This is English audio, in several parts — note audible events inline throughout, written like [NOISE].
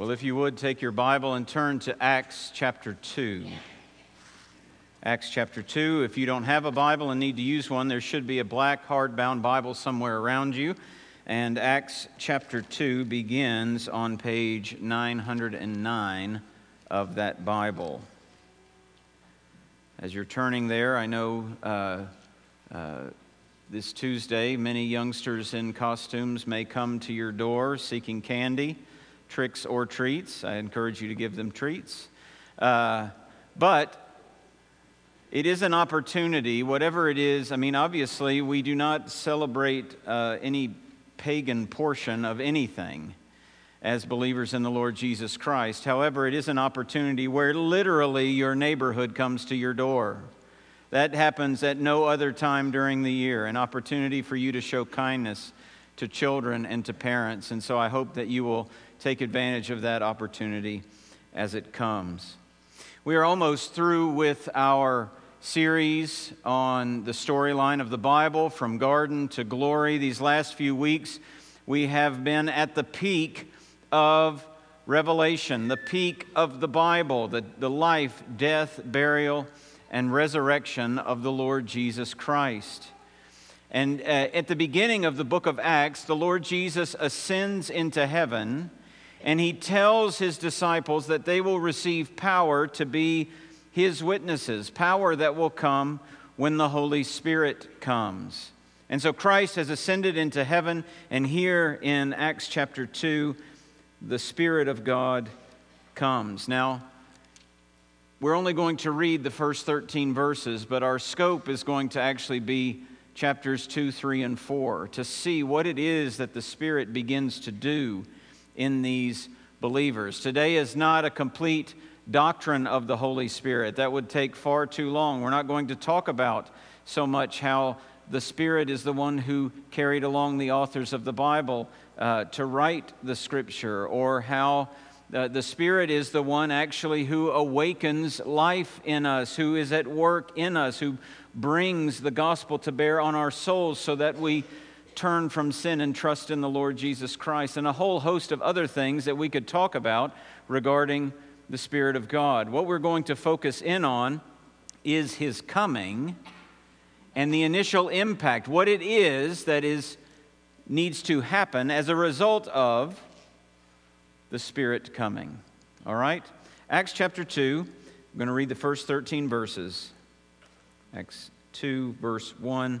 Well, if you would take your Bible and turn to Acts chapter 2. Acts chapter 2. If you don't have a Bible and need to use one, there should be a black hardbound Bible somewhere around you. And Acts chapter 2 begins on page 909 of that Bible. As you're turning there, I know uh, uh, this Tuesday many youngsters in costumes may come to your door seeking candy tricks or treats. I encourage you to give them treats. Uh, but it is an opportunity, whatever it is. I mean, obviously, we do not celebrate uh, any pagan portion of anything as believers in the Lord Jesus Christ. However, it is an opportunity where literally your neighborhood comes to your door. That happens at no other time during the year, an opportunity for you to show kindness to children and to parents. And so I hope that you will take advantage of that opportunity as it comes. We are almost through with our series on the storyline of the Bible from garden to glory. These last few weeks, we have been at the peak of Revelation, the peak of the Bible, the, the life, death, burial, and resurrection of the Lord Jesus Christ. And uh, at the beginning of the book of Acts, the Lord Jesus ascends into heaven and he tells his disciples that they will receive power to be his witnesses, power that will come when the Holy Spirit comes. And so Christ has ascended into heaven, and here in Acts chapter 2, the Spirit of God comes. Now, we're only going to read the first 13 verses, but our scope is going to actually be chapters 2, 3, and 4 to see what it is that the Spirit begins to do in these believers. Today is not a complete doctrine of the Holy Spirit. That would take far too long. We're not going to talk about so much how the Spirit is the one who carried along the authors of the Bible uh, to write the Scripture, or how uh, the Spirit is the one actually who awakens life in us, who is at work in us, who brings the gospel to bear on our souls so that we turn from sin and trust in the Lord Jesus Christ, and a whole host of other things that we could talk about regarding the Spirit of God. What we're going to focus in on is His coming and the initial impact, what it is that is needs to happen as a result of the Spirit coming. All right? Acts chapter 2, I'm going to read the first 13 verses. Acts 2, verse 1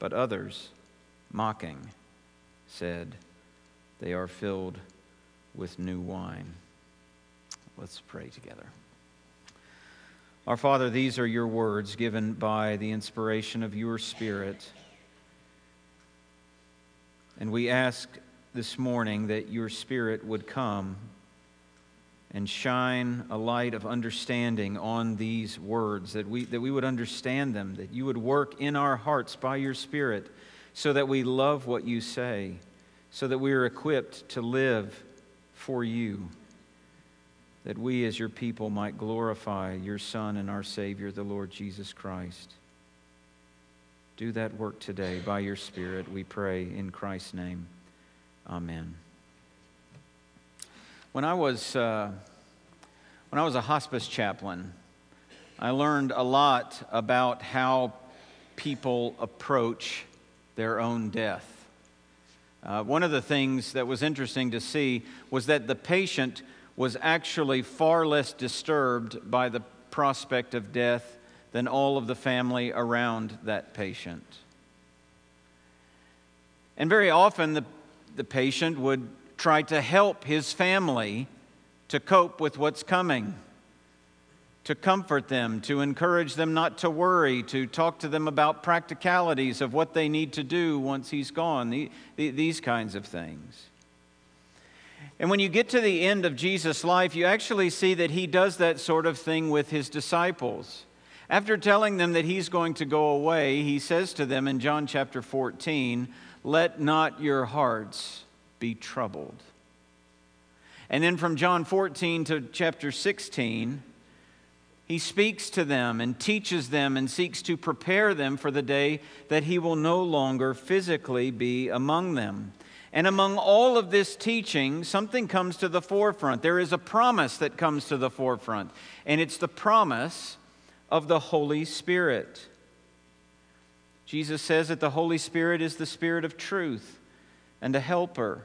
But others, mocking, said, They are filled with new wine. Let's pray together. Our Father, these are your words given by the inspiration of your Spirit. And we ask this morning that your Spirit would come and shine a light of understanding on these words, that we, that we would understand them, that you would work in our hearts by your Spirit so that we love what you say, so that we are equipped to live for you. that we as your people might glorify your Son and our Savior, the Lord Jesus Christ. Do that work today by your Spirit, we pray in Christ's name. Amen. When I was, uh, when I was a hospice chaplain, I learned a lot about how people approach their own death. Uh, one of the things that was interesting to see was that the patient was actually far less disturbed by the prospect of death than all of the family around that patient. And very often, the, the patient would try to help his family to cope with what's coming, to comfort them, to encourage them not to worry, to talk to them about practicalities of what they need to do once he's gone, the, the, these kinds of things. And when you get to the end of Jesus' life, you actually see that he does that sort of thing with his disciples. After telling them that he's going to go away, he says to them in John chapter 14, Let not your hearts be troubled. And then from John 14 to chapter 16, he speaks to them and teaches them and seeks to prepare them for the day that he will no longer physically be among them. And among all of this teaching, something comes to the forefront. There is a promise that comes to the forefront, and it's the promise of the Holy Spirit. Jesus says that the Holy Spirit is the Spirit of truth and a helper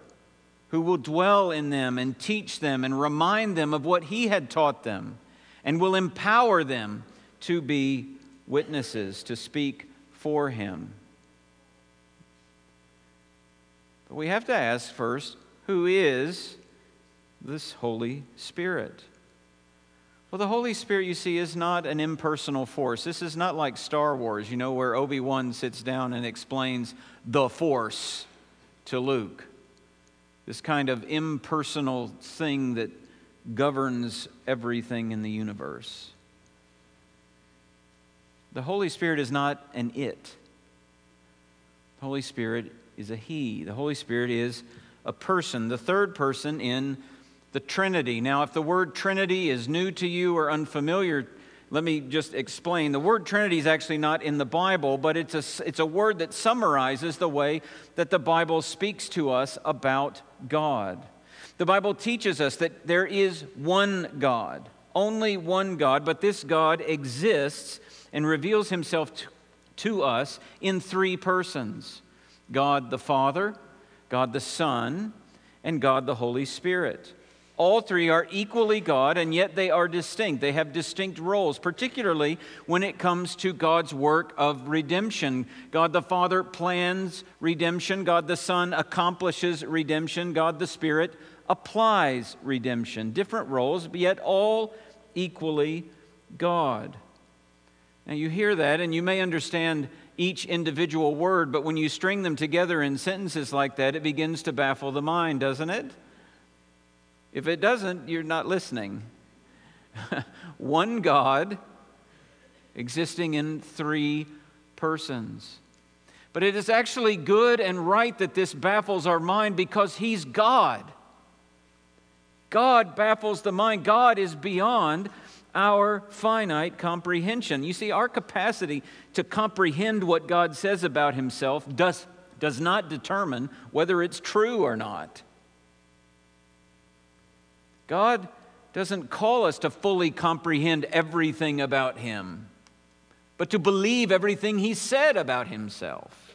who will dwell in them and teach them and remind them of what He had taught them and will empower them to be witnesses, to speak for Him. But we have to ask first who is this Holy Spirit? Well, the Holy Spirit, you see, is not an impersonal force. This is not like Star Wars, you know, where Obi Wan sits down and explains the force to Luke. This kind of impersonal thing that governs everything in the universe. The Holy Spirit is not an it. The Holy Spirit is a He. The Holy Spirit is a person, the third person in the Trinity. Now, if the word Trinity is new to you or unfamiliar, let me just explain. The word Trinity is actually not in the Bible, but it's a, it's a word that summarizes the way that the Bible speaks to us about God. The Bible teaches us that there is one God, only one God, but this God exists and reveals himself to, to us in three persons. God the Father, God the Son, and God the Holy Spirit. All three are equally God, and yet they are distinct. They have distinct roles, particularly when it comes to God's work of redemption. God the Father plans redemption, God the Son accomplishes redemption, God the Spirit applies redemption. Different roles, but yet all equally God. Now you hear that, and you may understand each individual word, but when you string them together in sentences like that, it begins to baffle the mind, doesn't it? If it doesn't, you're not listening. [LAUGHS] One God existing in three persons. But it is actually good and right that this baffles our mind because He's God. God baffles the mind. God is beyond our finite comprehension. You see, our capacity to comprehend what God says about himself does, does not determine whether it's true or not. God doesn't call us to fully comprehend everything about him, but to believe everything he said about himself.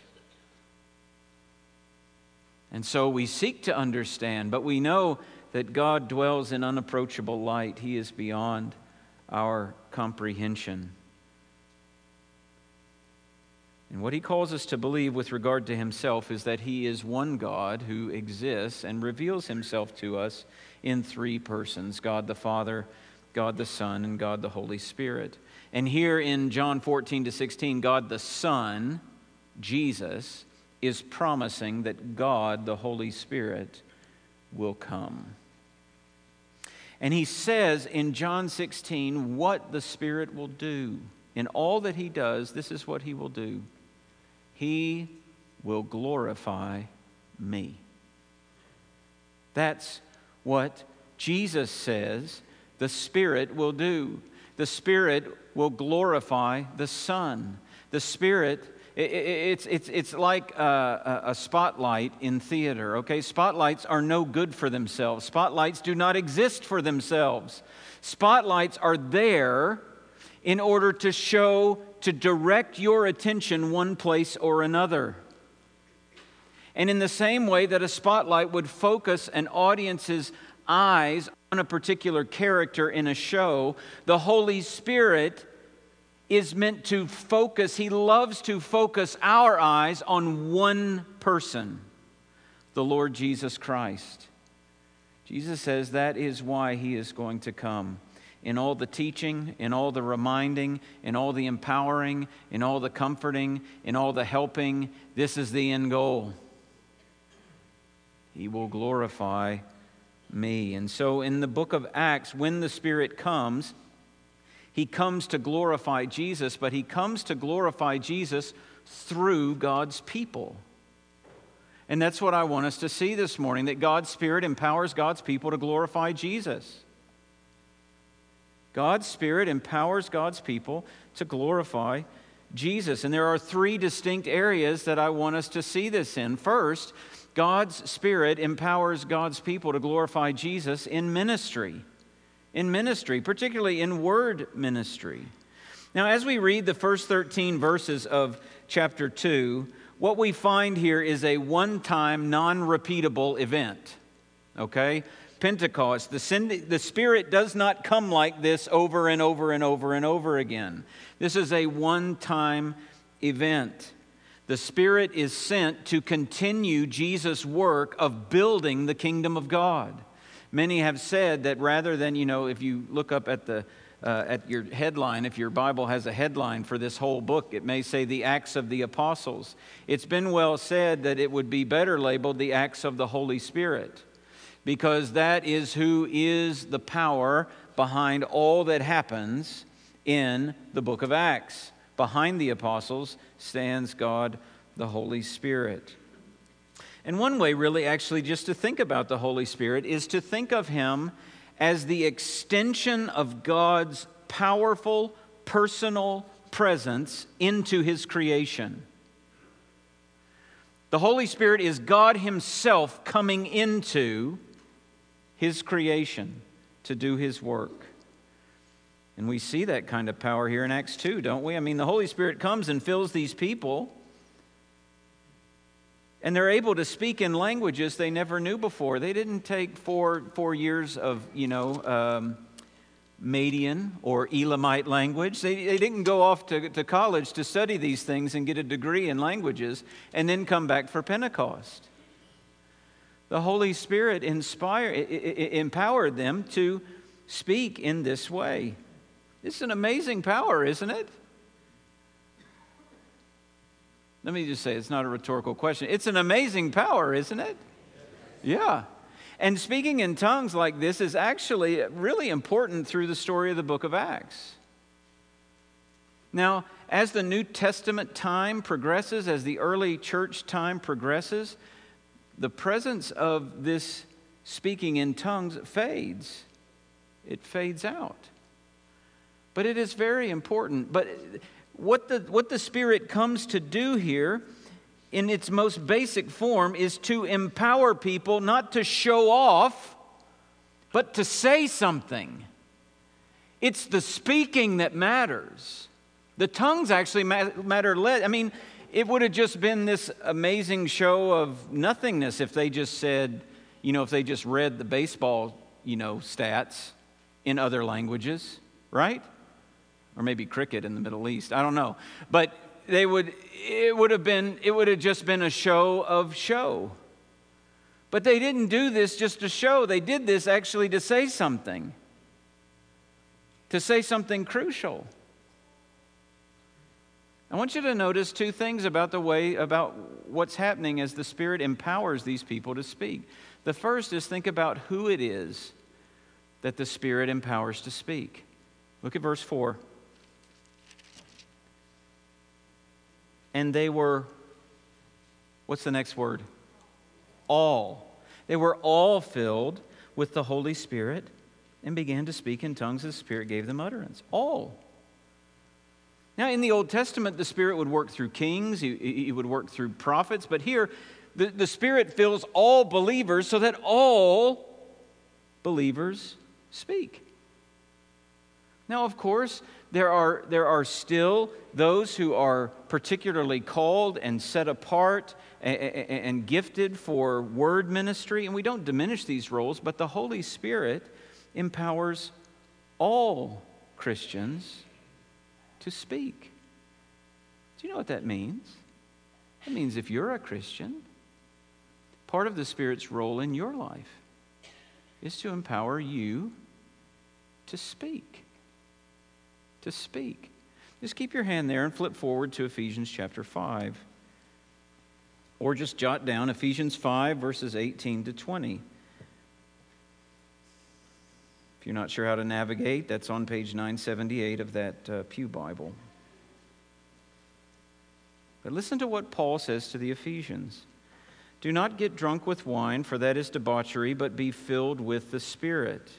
And so we seek to understand, but we know that God dwells in unapproachable light. He is beyond our comprehension. And what he calls us to believe with regard to himself is that he is one God who exists and reveals himself to us in three persons God the Father, God the Son, and God the Holy Spirit. And here in John 14 to 16, God the Son, Jesus, is promising that God the Holy Spirit will come. And he says in John 16 what the Spirit will do. In all that he does, this is what he will do He will glorify me. That's what Jesus says the Spirit will do. The Spirit will glorify the Son. The Spirit, it's, it's, it's like a, a spotlight in theater, okay? Spotlights are no good for themselves. Spotlights do not exist for themselves. Spotlights are there in order to show, to direct your attention one place or another. And in the same way that a spotlight would focus an audience's eyes on a particular character in a show, the Holy Spirit is meant to focus, He loves to focus our eyes on one person, the Lord Jesus Christ. Jesus says that is why He is going to come. In all the teaching, in all the reminding, in all the empowering, in all the comforting, in all the helping, this is the end goal. He will glorify me. And so in the book of Acts, when the Spirit comes, he comes to glorify Jesus, but he comes to glorify Jesus through God's people. And that's what I want us to see this morning that God's Spirit empowers God's people to glorify Jesus. God's Spirit empowers God's people to glorify Jesus. And there are three distinct areas that I want us to see this in. First, God's Spirit empowers God's people to glorify Jesus in ministry. In ministry, particularly in word ministry. Now, as we read the first 13 verses of chapter 2, what we find here is a one time, non repeatable event. Okay? Pentecost. The, the Spirit does not come like this over and over and over and over again. This is a one time event. The Spirit is sent to continue Jesus' work of building the kingdom of God. Many have said that rather than, you know, if you look up at the uh, at your headline, if your Bible has a headline for this whole book, it may say the Acts of the Apostles. It's been well said that it would be better labeled the Acts of the Holy Spirit, because that is who is the power behind all that happens in the book of Acts behind the apostles stands God the Holy Spirit. And one way, really, actually, just to think about the Holy Spirit is to think of Him as the extension of God's powerful, personal presence into His creation. The Holy Spirit is God Himself coming into His creation to do His work. And we see that kind of power here in Acts 2, don't we? I mean, the Holy Spirit comes and fills these people, and they're able to speak in languages they never knew before. They didn't take four, four years of, you know, um, Median or Elamite language. They, they didn't go off to, to college to study these things and get a degree in languages and then come back for Pentecost. The Holy Spirit inspired, empowered them to speak in this way. It's an amazing power, isn't it? Let me just say, it's not a rhetorical question. It's an amazing power, isn't it? Yeah. And speaking in tongues like this is actually really important through the story of the book of Acts. Now, as the New Testament time progresses, as the early church time progresses, the presence of this speaking in tongues fades. It fades out. But it is very important. But what the, what the Spirit comes to do here, in its most basic form, is to empower people not to show off, but to say something. It's the speaking that matters. The tongues actually matter less. I mean, it would have just been this amazing show of nothingness if they just said, you know, if they just read the baseball, you know, stats in other languages, right? Or maybe cricket in the Middle East. I don't know. But they would, it would have been, it would have just been a show of show. But they didn't do this just to show. They did this actually to say something, to say something crucial. I want you to notice two things about the way, about what's happening as the Spirit empowers these people to speak. The first is think about who it is that the Spirit empowers to speak. Look at verse 4. And they were, what's the next word? All. They were all filled with the Holy Spirit and began to speak in tongues as the Spirit gave them utterance. All. Now, in the Old Testament, the Spirit would work through kings, he, he would work through prophets, but here, the, the Spirit fills all believers so that all believers speak. Now, of course, there are, there are still those who are particularly called and set apart and, gifted for word ministry, and we don't diminish these roles, but the Holy Spirit empowers all Christians to speak. Do you know what that means? That means if you're a Christian, part of the Spirit's role in your life is to empower you to speak. To speak. Just keep your hand there and flip forward to Ephesians chapter 5. Or just jot down Ephesians 5, verses 18 to 20. If you're not sure how to navigate, that's on page 978 of that uh, Pew Bible. But listen to what Paul says to the Ephesians Do not get drunk with wine, for that is debauchery, but be filled with the Spirit.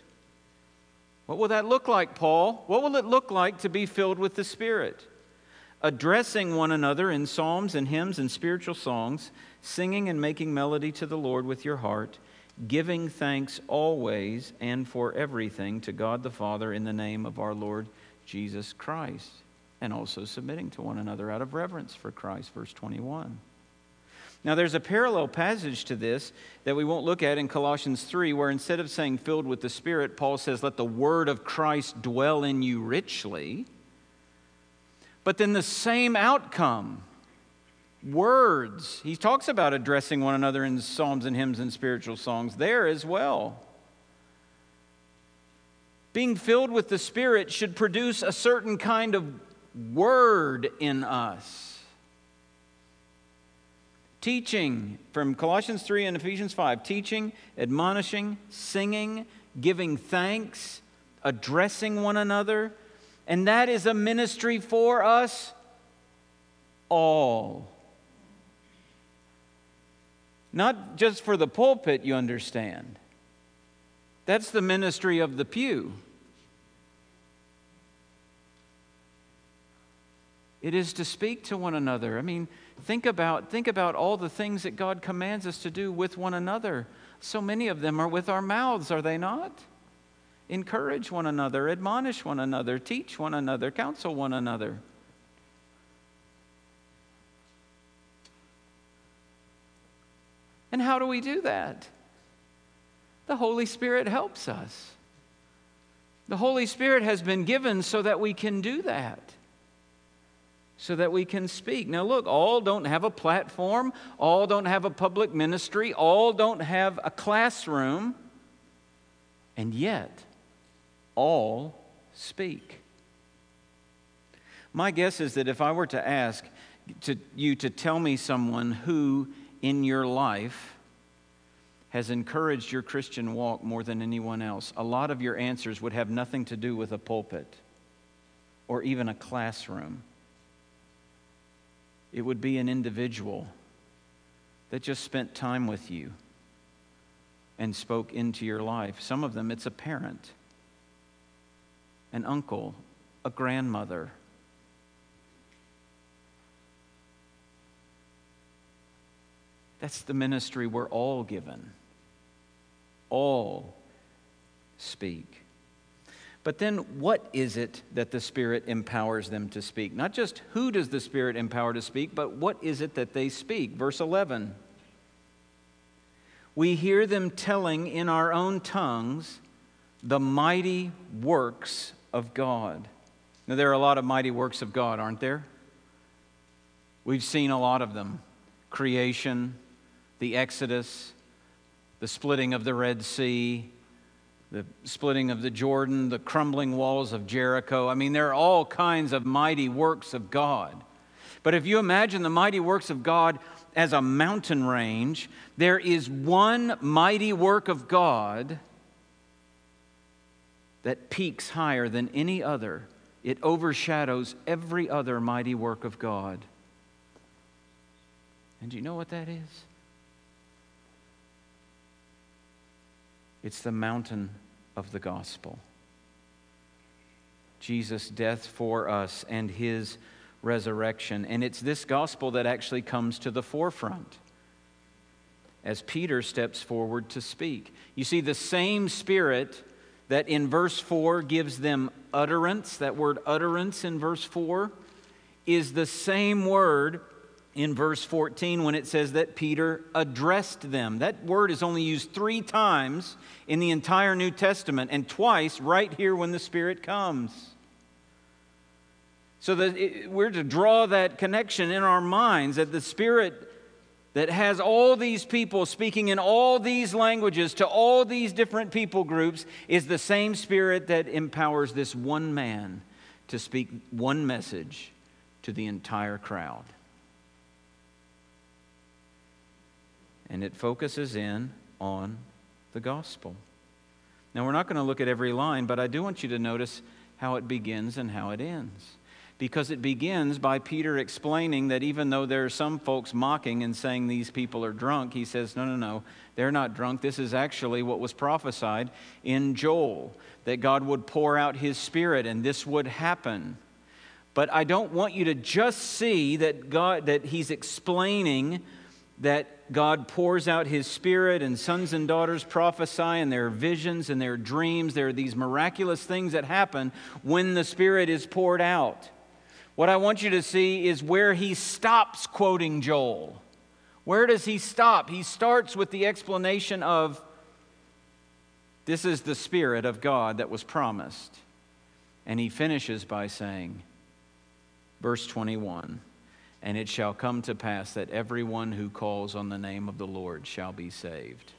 What will that look like, Paul? What will it look like to be filled with the Spirit? Addressing one another in psalms and hymns and spiritual songs, singing and making melody to the Lord with your heart giving thanks always and for everything to God the Father in the name of our Lord Jesus Christ, and also submitting to one another out of reverence for Christ, verse 21. Now, there's a parallel passage to this that we won't look at in Colossians 3, where instead of saying filled with the Spirit, Paul says, Let the word of Christ dwell in you richly. But then the same outcome words. He talks about addressing one another in psalms and hymns and spiritual songs there as well. Being filled with the Spirit should produce a certain kind of word in us. Teaching from Colossians 3 and Ephesians 5 teaching, admonishing, singing, giving thanks, addressing one another. And that is a ministry for us all. Not just for the pulpit, you understand. That's the ministry of the pew. It is to speak to one another. I mean, think about, think about all the things that God commands us to do with one another. So many of them are with our mouths, are they not? Encourage one another, admonish one another, teach one another, counsel one another. And how do we do that? The Holy Spirit helps us. The Holy Spirit has been given so that we can do that, so that we can speak. Now, look, all don't have a platform, all don't have a public ministry, all don't have a classroom, and yet all speak. My guess is that if I were to ask to, you to tell me someone who in your life has encouraged your Christian walk more than anyone else, a lot of your answers would have nothing to do with a pulpit or even a classroom. It would be an individual that just spent time with you and spoke into your life. Some of them, it's a parent, an uncle, a grandmother That's the ministry we're all given. All speak. But then, what is it that the Spirit empowers them to speak? Not just who does the Spirit empower to speak, but what is it that they speak? Verse 11. We hear them telling in our own tongues the mighty works of God. Now, there are a lot of mighty works of God, aren't there? We've seen a lot of them creation, the Exodus, the splitting of the Red Sea, the splitting of the Jordan, the crumbling walls of Jericho. I mean, there are all kinds of mighty works of God. But if you imagine the mighty works of God as a mountain range, there is one mighty work of God that peaks higher than any other. It overshadows every other mighty work of God. And do you know what that is? It's the mountain of the gospel. Jesus' death for us and his resurrection. And it's this gospel that actually comes to the forefront as Peter steps forward to speak. You see, the same Spirit that in verse 4 gives them utterance, that word utterance in verse 4, is the same word in verse 14 when it says that Peter addressed them. That word is only used three times in the entire New Testament and twice right here when the Spirit comes. So that it, we're to draw that connection in our minds that the Spirit that has all these people speaking in all these languages to all these different people groups is the same Spirit that empowers this one man to speak one message to the entire crowd. And it focuses in on the gospel. Now, we're not going to look at every line, but I do want you to notice how it begins and how it ends. Because it begins by Peter explaining that even though there are some folks mocking and saying these people are drunk, he says, no, no, no, they're not drunk. This is actually what was prophesied in Joel that God would pour out his spirit and this would happen. But I don't want you to just see that God that he's explaining that God pours out his spirit and sons and daughters prophesy and their visions and their dreams. There are these miraculous things that happen when the spirit is poured out. What I want you to see is where he stops quoting Joel. Where does he stop? He starts with the explanation of this is the Spirit of God that was promised. And he finishes by saying, verse 21 And it shall come to pass that everyone who calls on the name of the Lord shall be saved.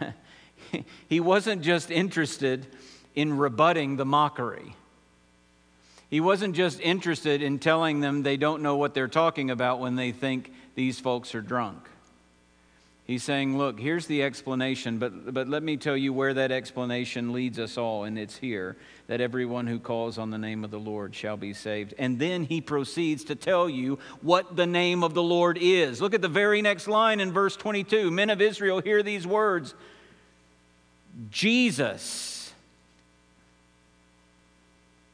[LAUGHS] he wasn't just interested in rebutting the mockery. He wasn't just interested in telling them they don't know what they're talking about when they think these folks are drunk. He's saying, Look, here's the explanation, but, but let me tell you where that explanation leads us all, and it's here that everyone who calls on the name of the Lord shall be saved. And then he proceeds to tell you what the name of the Lord is. Look at the very next line in verse 22 Men of Israel, hear these words Jesus.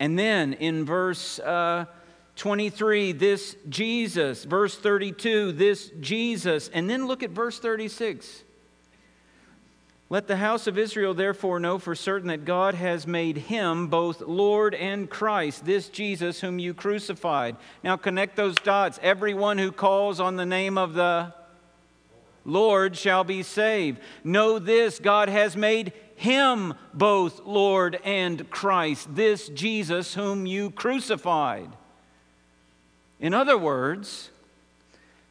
And then in verse. Uh, 23, this Jesus. Verse 32, this Jesus. And then look at verse 36. Let the house of Israel therefore know for certain that God has made him both Lord and Christ, this Jesus whom you crucified. Now connect those dots. Everyone who calls on the name of the Lord shall be saved. Know this God has made him both Lord and Christ, this Jesus whom you crucified. In other words,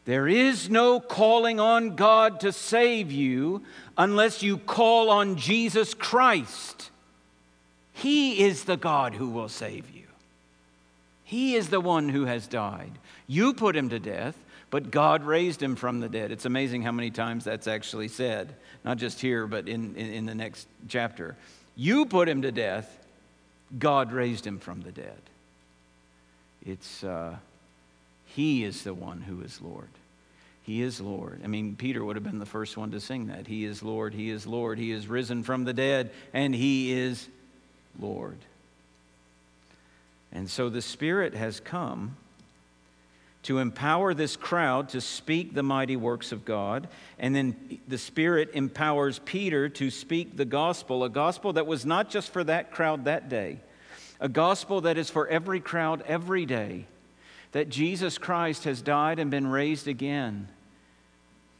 there is no calling on God to save you unless you call on Jesus Christ. He is the God who will save you. He is the one who has died. You put him to death, but God raised him from the dead. It's amazing how many times that's actually said, not just here, but in, in, in the next chapter. You put him to death, God raised him from the dead. It's. Uh, he is the one who is Lord. He is Lord. I mean, Peter would have been the first one to sing that. He is Lord, He is Lord, He is risen from the dead, and He is Lord. And so the Spirit has come to empower this crowd to speak the mighty works of God. And then the Spirit empowers Peter to speak the gospel, a gospel that was not just for that crowd that day, a gospel that is for every crowd every day that Jesus Christ has died and been raised again.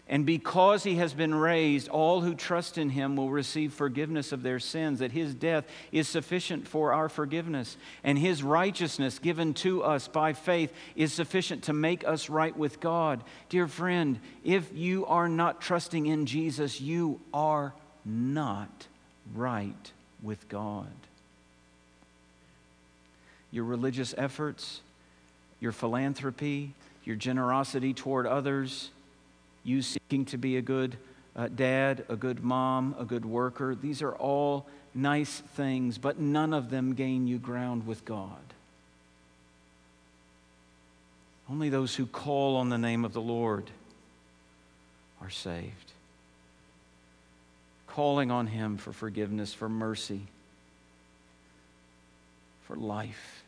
And because he has been raised, all who trust in him will receive forgiveness of their sins, that his death is sufficient for our forgiveness, and his righteousness given to us by faith is sufficient to make us right with God. Dear friend, if you are not trusting in Jesus, you are not right with God. Your religious efforts, your philanthropy, your generosity toward others, you seeking to be a good uh, dad, a good mom, a good worker. These are all nice things, but none of them gain you ground with God. Only those who call on the name of the Lord are saved. calling on Him for forgiveness, for mercy, for life.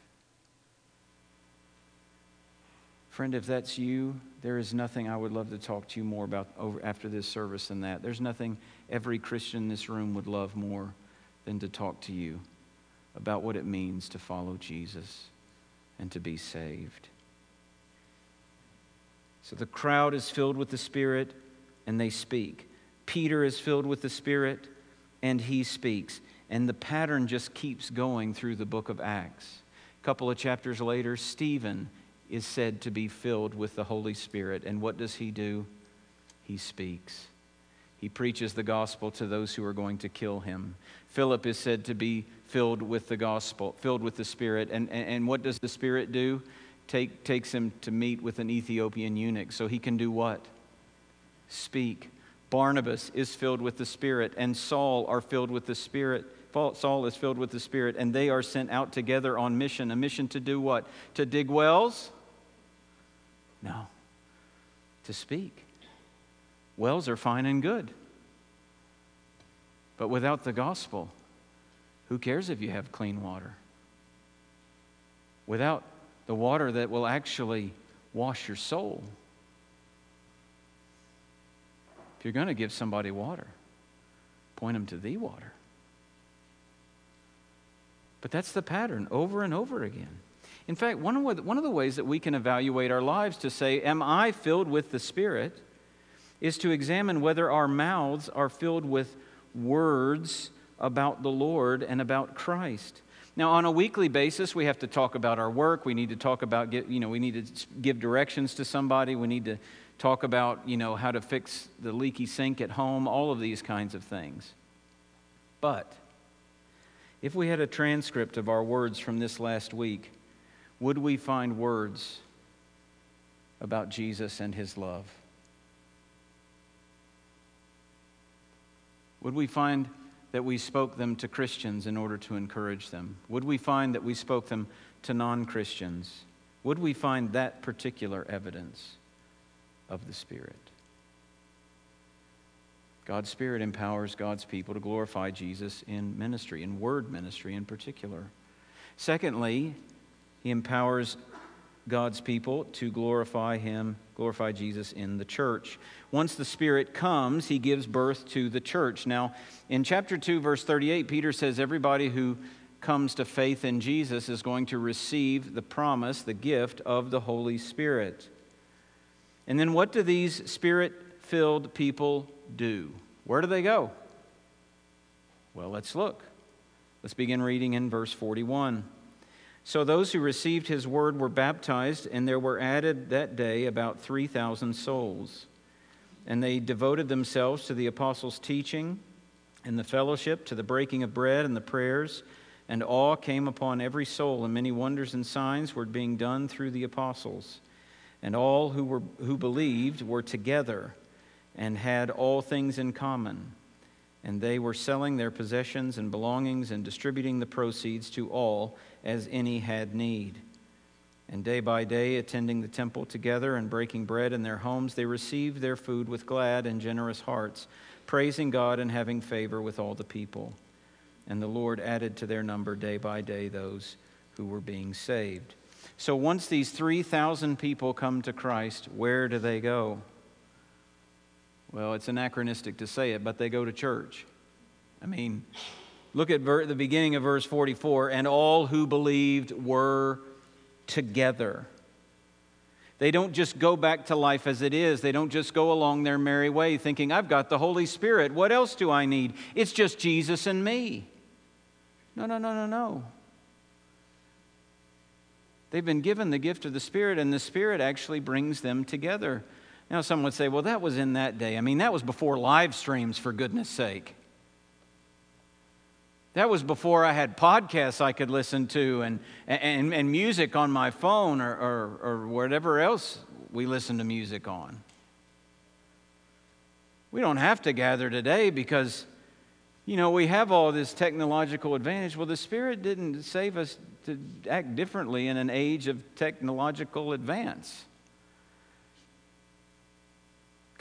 Friend, if that's you, there is nothing I would love to talk to you more about over, after this service than that. There's nothing every Christian in this room would love more than to talk to you about what it means to follow Jesus and to be saved. So the crowd is filled with the Spirit and they speak. Peter is filled with the Spirit and he speaks. And the pattern just keeps going through the book of Acts. A couple of chapters later, Stephen is said to be filled with the Holy Spirit. And what does he do? He speaks. He preaches the gospel to those who are going to kill him. Philip is said to be filled with the gospel, filled with the Spirit. And, and, and what does the Spirit do? Take, takes him to meet with an Ethiopian eunuch so he can do what? Speak. Barnabas is filled with the Spirit, and Saul are filled with the Spirit. Saul is filled with the Spirit, and they are sent out together on mission. A mission to do what? To dig wells? No, to speak. Wells are fine and good. But without the gospel, who cares if you have clean water? Without the water that will actually wash your soul. If you're going to give somebody water, point them to the water. But that's the pattern over and over again. In fact, one of, the, one of the ways that we can evaluate our lives to say, Am I filled with the Spirit? is to examine whether our mouths are filled with words about the Lord and about Christ. Now, on a weekly basis, we have to talk about our work. We need to talk about, you know, we need to give directions to somebody. We need to talk about, you know, how to fix the leaky sink at home, all of these kinds of things. But if we had a transcript of our words from this last week, would we find words about Jesus and his love? Would we find that we spoke them to Christians in order to encourage them? Would we find that we spoke them to non Christians? Would we find that particular evidence of the Spirit? God's Spirit empowers God's people to glorify Jesus in ministry, in word ministry in particular. Secondly, he empowers God's people to glorify Him, glorify Jesus in the church. Once the Spirit comes, He gives birth to the church. Now, in chapter 2, verse 38, Peter says everybody who comes to faith in Jesus is going to receive the promise, the gift of the Holy Spirit. And then what do these Spirit filled people do? Where do they go? Well, let's look. Let's begin reading in verse 41. So those who received his word were baptized, and there were added that day about 3,000 souls. And they devoted themselves to the apostles' teaching and the fellowship, to the breaking of bread and the prayers. And awe came upon every soul, and many wonders and signs were being done through the apostles. And all who, were, who believed were together and had all things in common. And they were selling their possessions and belongings and distributing the proceeds to all as any had need. And day by day, attending the temple together and breaking bread in their homes, they received their food with glad and generous hearts, praising God and having favor with all the people. And the Lord added to their number day by day those who were being saved. So once these 3,000 people come to Christ, where do they go? Well, it's anachronistic to say it, but they go to church. I mean, Look at ver- the beginning of verse 44 and all who believed were together. They don't just go back to life as it is. They don't just go along their merry way thinking, I've got the Holy Spirit. What else do I need? It's just Jesus and me. No, no, no, no, no. They've been given the gift of the Spirit, and the Spirit actually brings them together. Now, some would say, well, that was in that day. I mean, that was before live streams, for goodness sake. That was before I had podcasts I could listen to and, and, and music on my phone or, or, or whatever else we listen to music on. We don't have to gather today because, you know, we have all this technological advantage. Well, the Spirit didn't save us to act differently in an age of technological advance.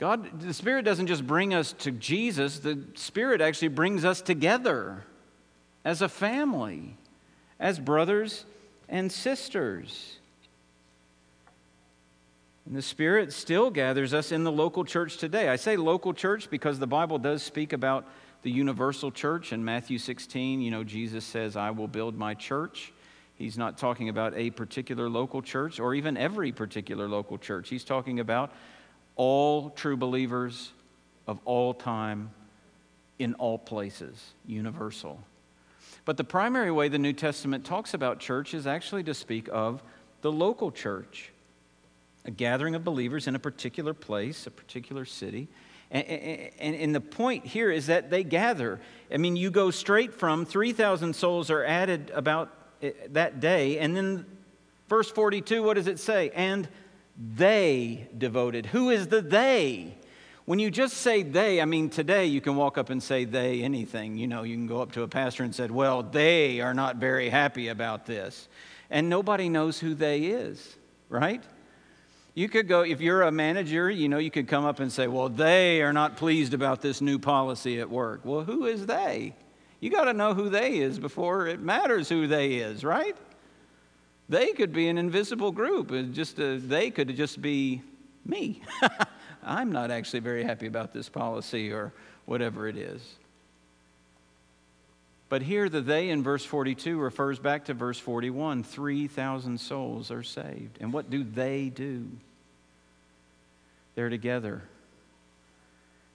God, the Spirit doesn't just bring us to Jesus, the Spirit actually brings us together as a family, as brothers and sisters. And the Spirit still gathers us in the local church today. I say local church because the Bible does speak about the universal church. In Matthew 16, you know, Jesus says, I will build my church. He's not talking about a particular local church or even every particular local church. He's talking about all true believers of all time in all places, universal. But the primary way the New Testament talks about church is actually to speak of the local church, a gathering of believers in a particular place, a particular city. And, the point here is that they gather. I mean, you go straight from 3,000 souls are added about eh, that day, and then verse 42, what does it say? And they devoted. Who is the they? When you just say they, I mean, today you can walk up and say they anything. You know, you can go up to a pastor and say, well, they are not very happy about this. And nobody knows who they is, right? You could go, if you're a manager, you know, you could come up and say, well, they are not pleased about this new policy at work. Well, who is they? You got to know who they is before it matters who they is, right? They could be an invisible group. Uh, just a, they could just be me. [LAUGHS] I'm not actually very happy about this policy or whatever it is. But here, the they in verse 42 refers back to verse 41 3,000 souls are saved. And what do they do? They're together.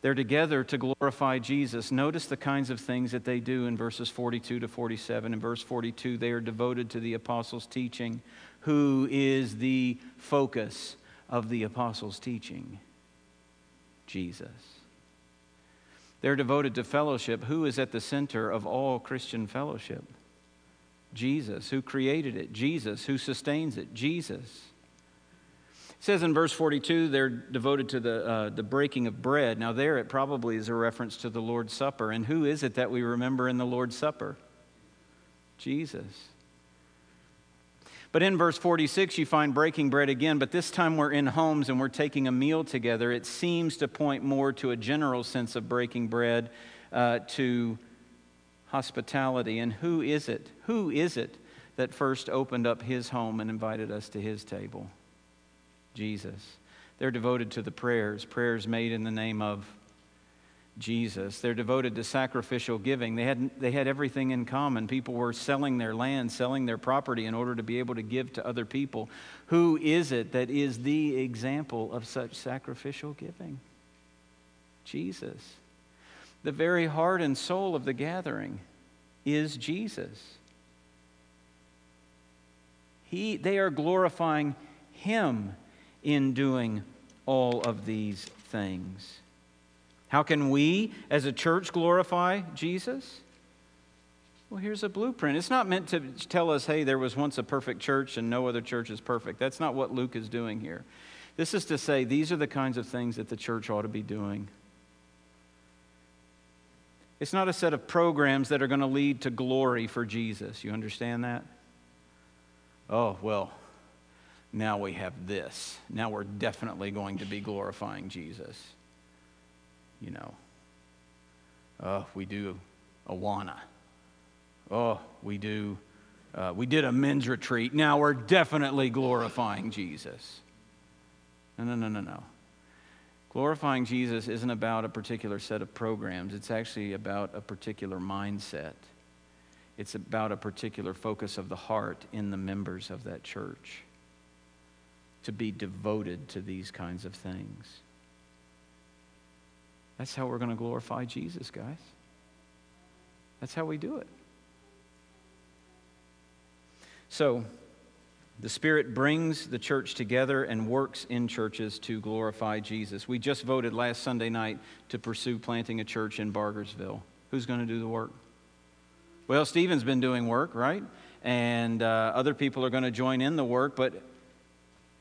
They're together to glorify Jesus. Notice the kinds of things that they do in verses 42 to 47. In verse 42, they are devoted to the apostles' teaching. Who is the focus of the apostles' teaching? Jesus. They're devoted to fellowship. Who is at the center of all Christian fellowship? Jesus. Who created it? Jesus. Who sustains it? Jesus. It says in verse 42, they're devoted to the, uh, the breaking of bread. Now, there it probably is a reference to the Lord's Supper. And who is it that we remember in the Lord's Supper? Jesus. But in verse 46, you find breaking bread again, but this time we're in homes and we're taking a meal together. It seems to point more to a general sense of breaking bread, uh, to hospitality. And who is it? Who is it that first opened up his home and invited us to his table? Jesus. They're devoted to the prayers, prayers made in the name of Jesus. They're devoted to sacrificial giving. They had, they had everything in common. People were selling their land, selling their property in order to be able to give to other people. Who is it that is the example of such sacrificial giving? Jesus. The very heart and soul of the gathering is Jesus. He, they are glorifying Him in doing all of these things. How can we as a church glorify Jesus? Well, here's a blueprint. It's not meant to tell us, hey, there was once a perfect church and no other church is perfect. That's not what Luke is doing here. This is to say, these are the kinds of things that the church ought to be doing. It's not a set of programs that are going to lead to glory for Jesus. You understand that? Oh, well, now we have this. Now we're definitely going to be glorifying Jesus you know. Oh, we do Awana. Oh, we do, uh, we did a men's retreat. Now we're definitely glorifying Jesus. No, no, no, no, no. Glorifying Jesus isn't about a particular set of programs, it's actually about a particular mindset. It's about a particular focus of the heart in the members of that church to be devoted to these kinds of things. That's how we're going to glorify Jesus, guys. That's how we do it. So, the Spirit brings the church together and works in churches to glorify Jesus. We just voted last Sunday night to pursue planting a church in Bargersville. Who's going to do the work? Well, Stephen's been doing work, right? And uh, other people are going to join in the work, but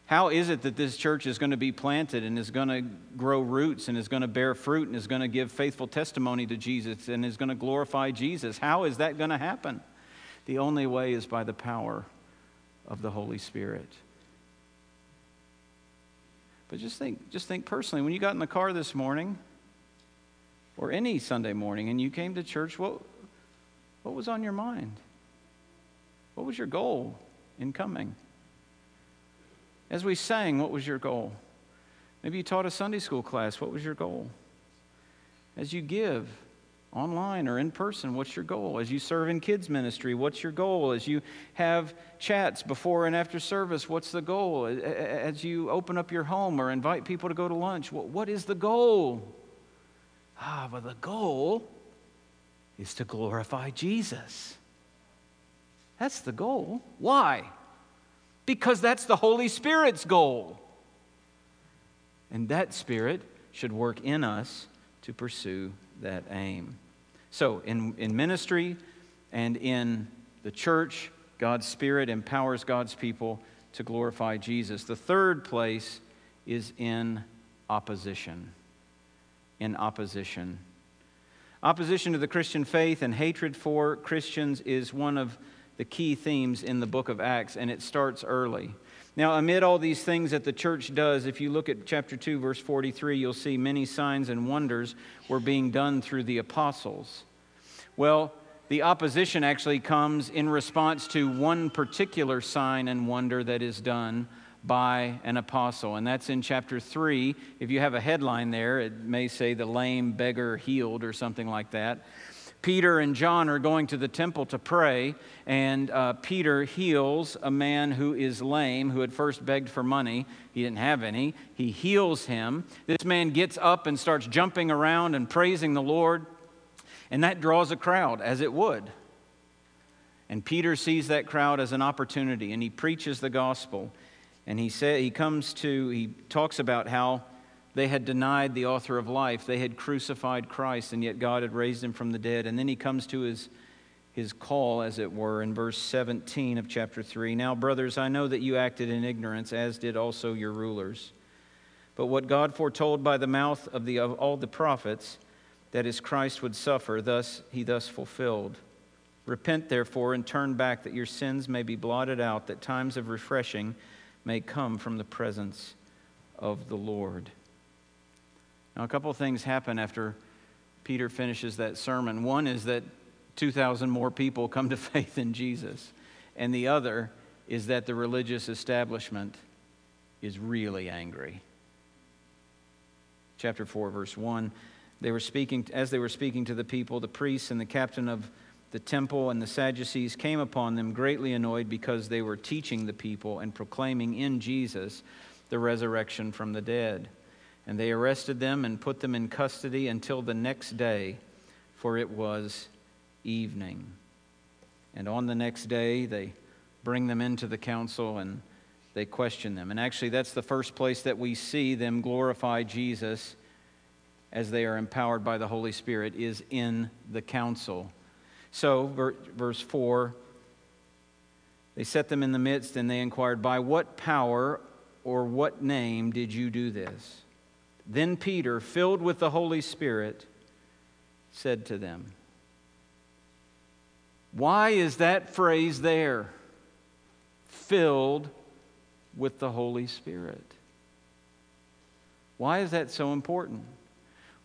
how is it that this church is going to be planted and is going to grow roots and is going to bear fruit and is going to give faithful testimony to Jesus and is going to glorify Jesus? How is that going to happen? The only way is by the power of the Holy Spirit. But just think, just think personally, when you got in the car this morning, or any Sunday morning, and you came to church, what, what was on your mind? What was your goal in coming? As we sang, what was your goal? Maybe you taught a Sunday school class. What was your goal? As you give online or in person, what's your goal? As you serve in kids' ministry, what's your goal? As you have chats before and after service, what's the goal? As you open up your home or invite people to go to lunch, what is the goal? Ah, but the goal is to glorify Jesus. That's the goal. Why? Because that's the Holy Spirit's goal. And that Spirit should work in us to pursue that aim. So, in, in ministry and in the church, God's Spirit empowers God's people to glorify Jesus. The third place is in opposition. In opposition. Opposition to the Christian faith and hatred for Christians is one of the key themes in the book of Acts, and it starts early. Now, amid all these things that the church does, if you look at chapter 2, verse 43, you'll see many signs and wonders were being done through the apostles. Well, the opposition actually comes in response to one particular sign and wonder that is done by an apostle. And that's in chapter 3. If you have a headline there, it may say the lame beggar healed or something like that. Peter and John are going to the temple to pray, and uh, Peter heals a man who is lame, who had first begged for money. He didn't have any. He heals him. This man gets up and starts jumping around and praising the Lord, and that draws a crowd, as it would. And Peter sees that crowd as an opportunity, and he preaches the gospel. And he, say, he comes to, he talks about how they had denied the author of life. They had crucified Christ, and yet God had raised him from the dead. And then he comes to his, his call, as it were, in verse 17 of chapter 3. Now, brothers, I know that you acted in ignorance, as did also your rulers. But what God foretold by the mouth of, the, of all the prophets, that is, Christ would suffer, thus he thus fulfilled. Repent, therefore, and turn back, that your sins may be blotted out, that times of refreshing may come from the presence of the Lord. Now, a couple of things happen after Peter finishes that sermon. One is that 2,000 more people [LAUGHS] come to faith in Jesus, and the other is that the religious establishment is really angry. Chapter 4, verse 1. They were speaking, as they were speaking to the people, the priests and the captain of the temple and the Sadducees came upon them greatly annoyed because they were teaching the people and proclaiming in Jesus the resurrection from the dead. And they arrested them and put them in custody until the next day, for it was evening. And on the next day, they bring them into the council and they question them. And actually, that's the first place that we see them glorify Jesus as they are empowered by the Holy Spirit is in the council. So, verse 4 they set them in the midst and they inquired, By what power or what name did you do this? Then Peter, filled with the Holy Spirit, said to them, Why is that phrase there? Filled with the Holy Spirit. Why is that so important?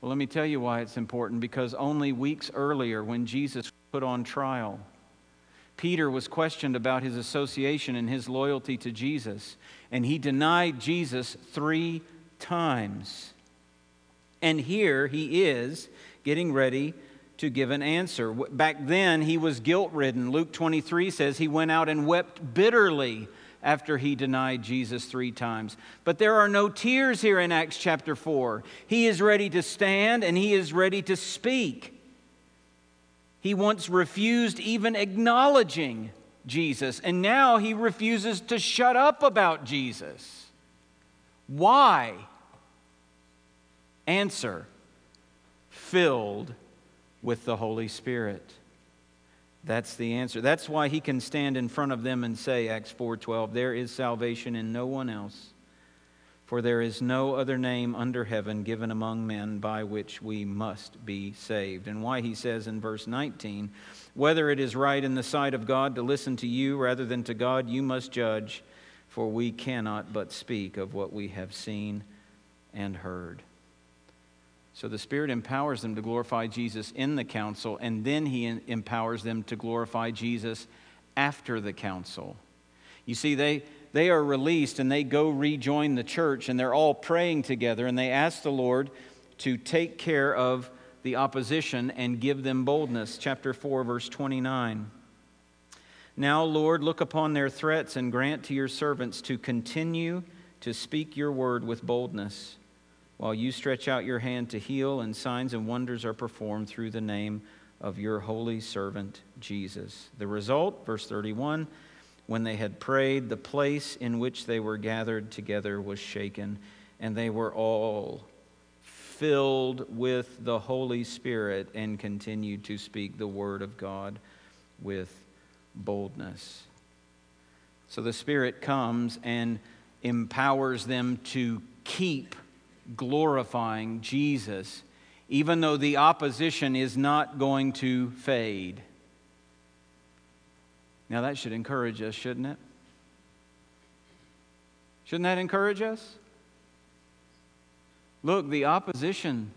Well, let me tell you why it's important because only weeks earlier, when Jesus put on trial, Peter was questioned about his association and his loyalty to Jesus, and he denied Jesus three times. And here he is getting ready to give an answer. Back then, he was guilt ridden. Luke 23 says he went out and wept bitterly after he denied Jesus three times. But there are no tears here in Acts chapter 4. He is ready to stand and he is ready to speak. He once refused even acknowledging Jesus, and now he refuses to shut up about Jesus. Why? Answer filled with the Holy Spirit. That's the answer. That's why he can stand in front of them and say Acts 4:12, there is salvation in no one else, for there is no other name under heaven given among men by which we must be saved. And why he says in verse 19, whether it is right in the sight of God to listen to you rather than to God, you must judge, for we cannot but speak of what we have seen and heard. So the Spirit empowers them to glorify Jesus in the council, and then He empowers them to glorify Jesus after the council. You see, they, they are released and they go rejoin the church, and they're all praying together, and they ask the Lord to take care of the opposition and give them boldness. Chapter 4, verse 29. Now, Lord, look upon their threats and grant to your servants to continue to speak your word with boldness while you stretch out your hand to heal, and signs and wonders are performed through the name of your holy servant Jesus. The result, verse 31 when they had prayed, the place in which they were gathered together was shaken, and they were all filled with the Holy Spirit and continued to speak the word of God with boldness. So the Spirit comes and empowers them to keep glorifying Jesus, even though the opposition is not going to fade. Now, that should encourage us, shouldn't it? Shouldn't that encourage us? Look, the opposition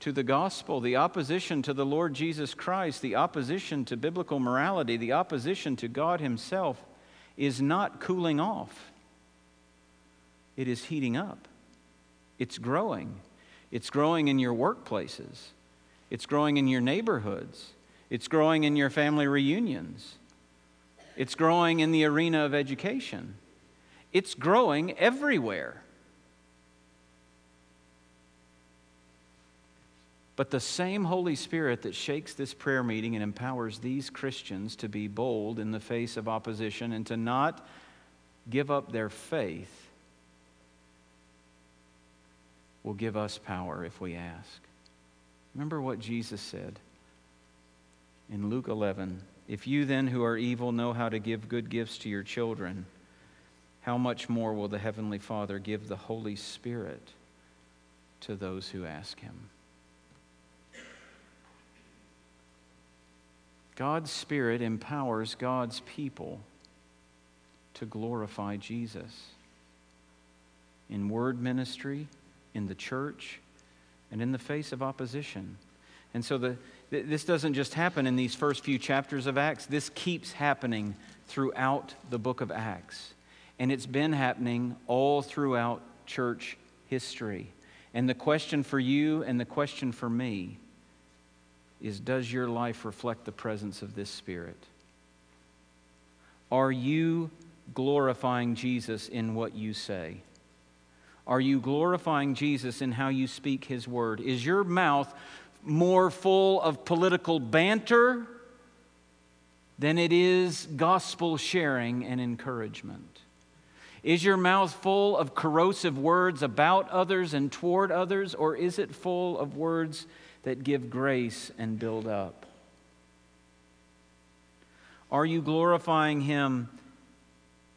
to the gospel, the opposition to the Lord Jesus Christ, the opposition to biblical morality, the opposition to God Himself is not cooling off. It is heating up. It's growing. It's growing in your workplaces. It's growing in your neighborhoods. It's growing in your family reunions. It's growing in the arena of education. It's growing everywhere. But the same Holy Spirit that shakes this prayer meeting and empowers these Christians to be bold in the face of opposition and to not give up their faith will give us power if we ask. Remember what Jesus said in Luke 11 If you then, who are evil, know how to give good gifts to your children, how much more will the Heavenly Father give the Holy Spirit to those who ask Him? God's Spirit empowers God's people to glorify Jesus in word ministry in the church, and in the face of opposition. And so the, this doesn't just happen in these first few chapters of Acts, this keeps happening throughout the book of Acts. And it's been happening all throughout church history. And the question for you and the question for me is Does your life reflect the presence of this Spirit? Are you glorifying Jesus in what you say? Are you glorifying Jesus in how you speak his word? Is your mouth more full of political banter than it is gospel sharing and encouragement? Is your mouth full of corrosive words about others and toward others, or is it full of words that give grace and build up? Are you glorifying Him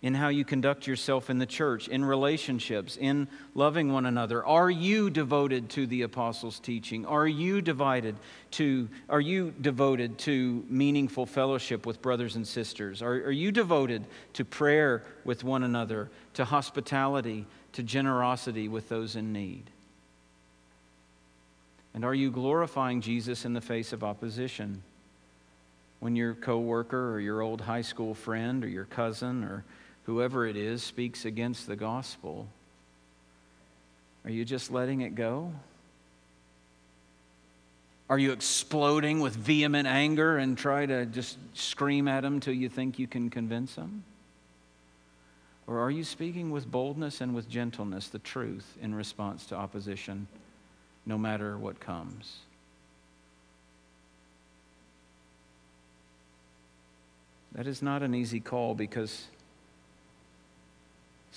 in how you conduct yourself in the church, in relationships, in loving one another? Are you devoted to the apostles' teaching? Are you divided to are you devoted to meaningful fellowship with brothers and sisters? Are, are you devoted to prayer with one another, to hospitality, to generosity with those in need? And are you glorifying Jesus in the face of opposition? When your coworker or your old high school friend or your cousin or whoever it is speaks against the gospel, are you just letting it go? Are you exploding with vehement anger and try to just scream at them till you think you can convince them? Or are you speaking with boldness and with gentleness the truth in response to opposition, no matter what comes? That is not an easy call because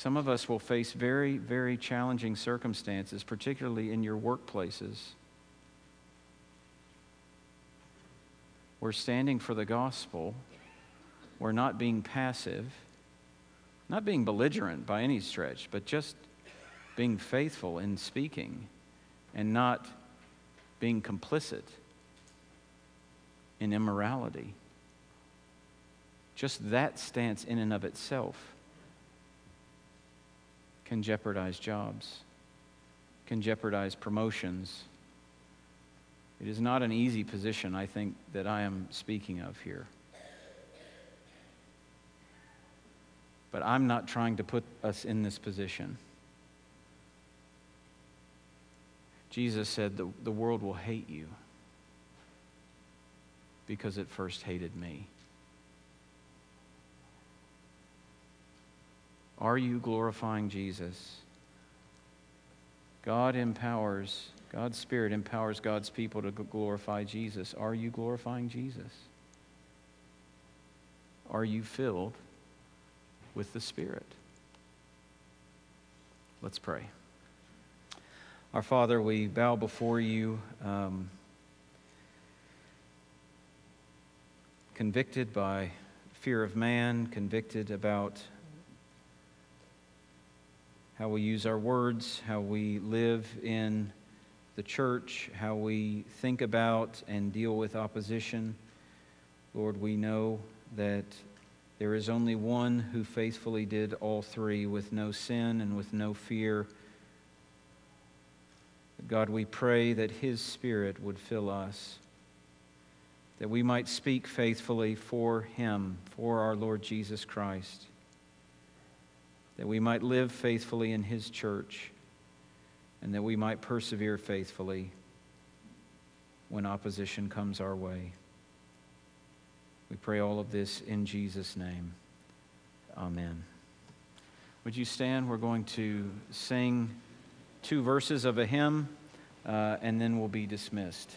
some of us will face very, very challenging circumstances, particularly in your workplaces. We're standing for the gospel. We're not being passive, not being belligerent by any stretch, but just being faithful in speaking and not being complicit in immorality. Just that stance in and of itself can jeopardize jobs, can jeopardize promotions. It is not an easy position, I think, that I am speaking of here. But I'm not trying to put us in this position. Jesus said, The, the world will hate you because it first hated me. Are you glorifying Jesus? God empowers, God's Spirit empowers God's people to glorify Jesus. Are you glorifying Jesus? Are you filled with the Spirit? Let's pray. Our Father, we bow before you, um, convicted by fear of man, convicted about how we use our words, how we live in the church, how we think about and deal with opposition. Lord, we know that there is only one who faithfully did all three with no sin and with no fear. God, we pray that His Spirit would fill us, that we might speak faithfully for Him, for our Lord Jesus Christ, that we might live faithfully in His church, and that we might persevere faithfully when opposition comes our way. We pray all of this in Jesus' name. Amen. Would you stand? We're going to sing two verses of a hymn, uh, and then we'll be dismissed.